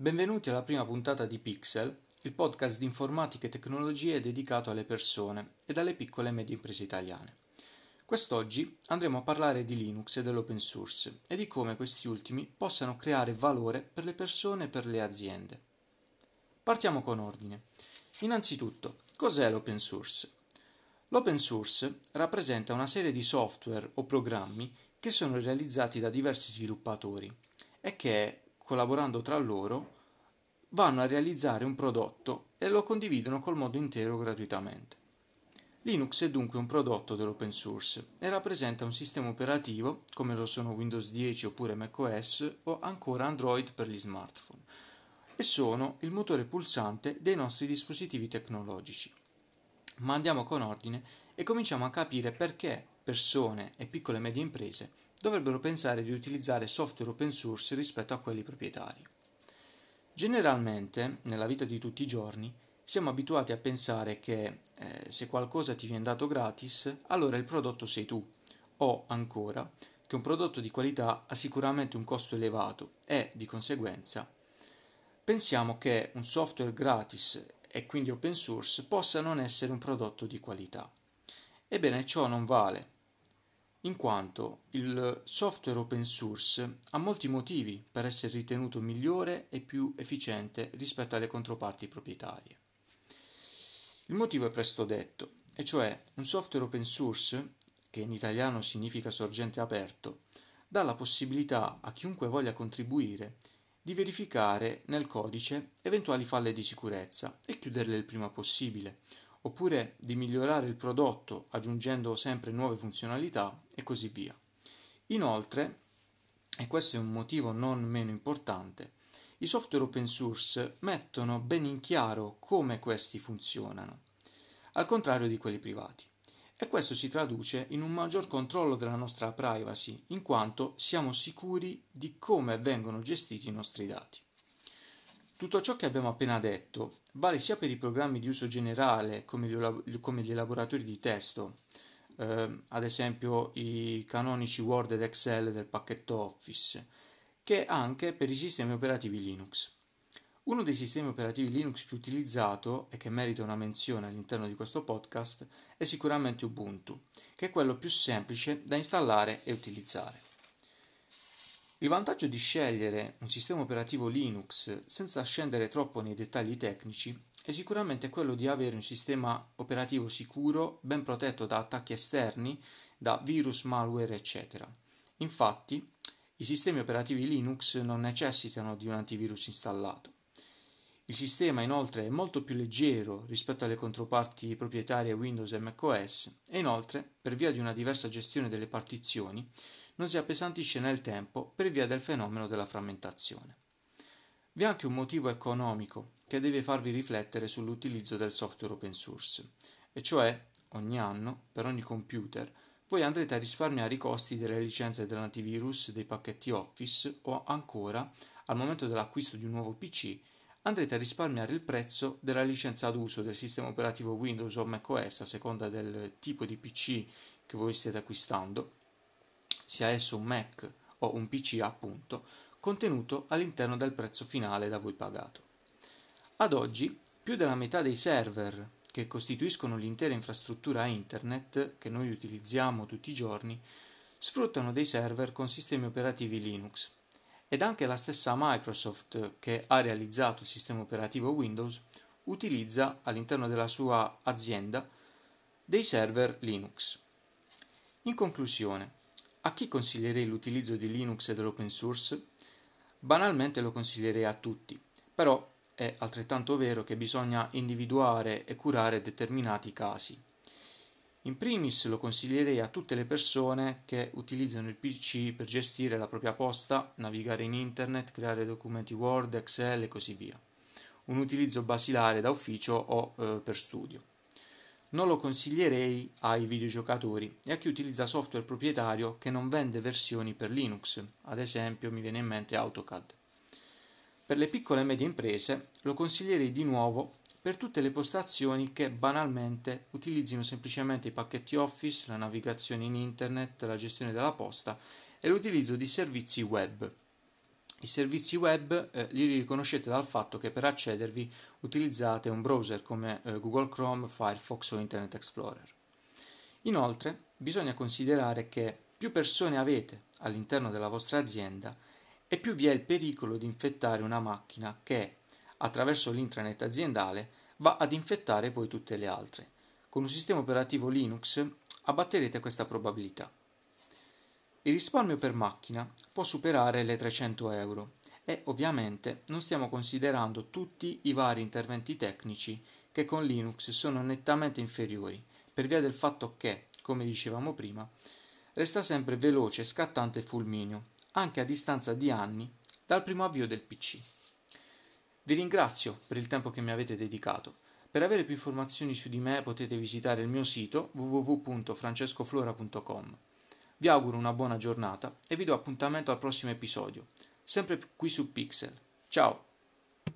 Benvenuti alla prima puntata di Pixel, il podcast di informatica e tecnologie dedicato alle persone e alle piccole e medie imprese italiane. Quest'oggi andremo a parlare di Linux e dell'open source e di come questi ultimi possano creare valore per le persone e per le aziende. Partiamo con ordine. Innanzitutto, cos'è l'open source? L'open source rappresenta una serie di software o programmi che sono realizzati da diversi sviluppatori e che, collaborando tra loro, vanno a realizzare un prodotto e lo condividono col mondo intero gratuitamente. Linux è dunque un prodotto dell'open source e rappresenta un sistema operativo come lo sono Windows 10 oppure macOS o ancora Android per gli smartphone e sono il motore pulsante dei nostri dispositivi tecnologici. Ma andiamo con ordine e cominciamo a capire perché persone e piccole e medie imprese dovrebbero pensare di utilizzare software open source rispetto a quelli proprietari. Generalmente, nella vita di tutti i giorni, siamo abituati a pensare che eh, se qualcosa ti viene dato gratis, allora il prodotto sei tu, o ancora che un prodotto di qualità ha sicuramente un costo elevato e, di conseguenza, pensiamo che un software gratis e quindi open source possa non essere un prodotto di qualità. Ebbene, ciò non vale, in quanto il software open source ha molti motivi per essere ritenuto migliore e più efficiente rispetto alle controparti proprietarie. Il motivo è presto detto, e cioè un software open source, che in italiano significa sorgente aperto, dà la possibilità a chiunque voglia contribuire di verificare nel codice eventuali falle di sicurezza e chiuderle il prima possibile, oppure di migliorare il prodotto aggiungendo sempre nuove funzionalità e così via. Inoltre, e questo è un motivo non meno importante, i software open source mettono ben in chiaro come questi funzionano, al contrario di quelli privati. E questo si traduce in un maggior controllo della nostra privacy, in quanto siamo sicuri di come vengono gestiti i nostri dati. Tutto ciò che abbiamo appena detto vale sia per i programmi di uso generale come gli, elaboratori di testo, eh, ad esempio i canonici Word ed Excel del pacchetto Office, che anche per i sistemi operativi Linux. Uno dei sistemi operativi Linux più utilizzato e che merita una menzione all'interno di questo podcast è sicuramente Ubuntu, che è quello più semplice da installare e utilizzare. Il vantaggio di scegliere un sistema operativo Linux senza scendere troppo nei dettagli tecnici è sicuramente quello di avere un sistema operativo sicuro, ben protetto da attacchi esterni, da virus, malware, eccetera. Infatti, i sistemi operativi Linux non necessitano di un antivirus installato. Il sistema inoltre è molto più leggero rispetto alle controparti proprietarie Windows e macOS e inoltre, per via di una diversa gestione delle partizioni, non si appesantisce nel tempo per via del fenomeno della frammentazione. Vi è anche un motivo economico che deve farvi riflettere sull'utilizzo del software open source, e cioè ogni anno, per ogni computer, voi andrete a risparmiare i costi delle licenze dell'antivirus, dei pacchetti Office o ancora, al momento dell'acquisto di un nuovo PC, andrete a risparmiare il prezzo della licenza d'uso del sistema operativo Windows o macOS a seconda del tipo di PC che voi stiate acquistando, sia esso un Mac o un PC appunto, contenuto all'interno del prezzo finale da voi pagato. Ad oggi, più della metà dei server che costituiscono l'intera infrastruttura internet che noi utilizziamo tutti i giorni, sfruttano dei server con sistemi operativi Linux. Ed anche la stessa Microsoft, che ha realizzato il sistema operativo Windows, utilizza all'interno della sua azienda dei server Linux. In conclusione, a chi consiglierei l'utilizzo di Linux e dell'open source? Banalmente lo consiglierei a tutti, però è altrettanto vero che bisogna individuare e curare determinati casi. In primis lo consiglierei a tutte le persone che utilizzano il PC per gestire la propria posta, navigare in internet, creare documenti Word, Excel e così via. Un utilizzo basilare da ufficio o eh, per studio. Non lo consiglierei ai videogiocatori e a chi utilizza software proprietario che non vende versioni per Linux, ad esempio mi viene in mente AutoCAD. Per le piccole e medie imprese lo consiglierei di nuovo per tutte le postazioni che banalmente utilizzino semplicemente i pacchetti Office, la navigazione in internet, la gestione della posta e l'utilizzo di servizi web. I servizi web eh, li riconoscete dal fatto che per accedervi utilizzate un browser come eh, Google Chrome, Firefox o Internet Explorer. Inoltre, bisogna considerare che più persone avete all'interno della vostra azienda e più vi è il pericolo di infettare una macchina che, attraverso l'intranet aziendale, va ad infettare poi tutte le altre. Con un sistema operativo Linux abbatterete questa probabilità. Il risparmio per macchina può superare le 300 euro e ovviamente non stiamo considerando tutti i vari interventi tecnici che con Linux sono nettamente inferiori per via del fatto che, come dicevamo prima, resta sempre veloce e scattante fulmineo, anche a distanza di anni dal primo avvio del PC. Vi ringrazio per il tempo che mi avete dedicato. Per avere più informazioni su di me potete visitare il mio sito www.francescoflora.com. Vi auguro una buona giornata e vi do appuntamento al prossimo episodio, sempre qui su Pixel. Ciao!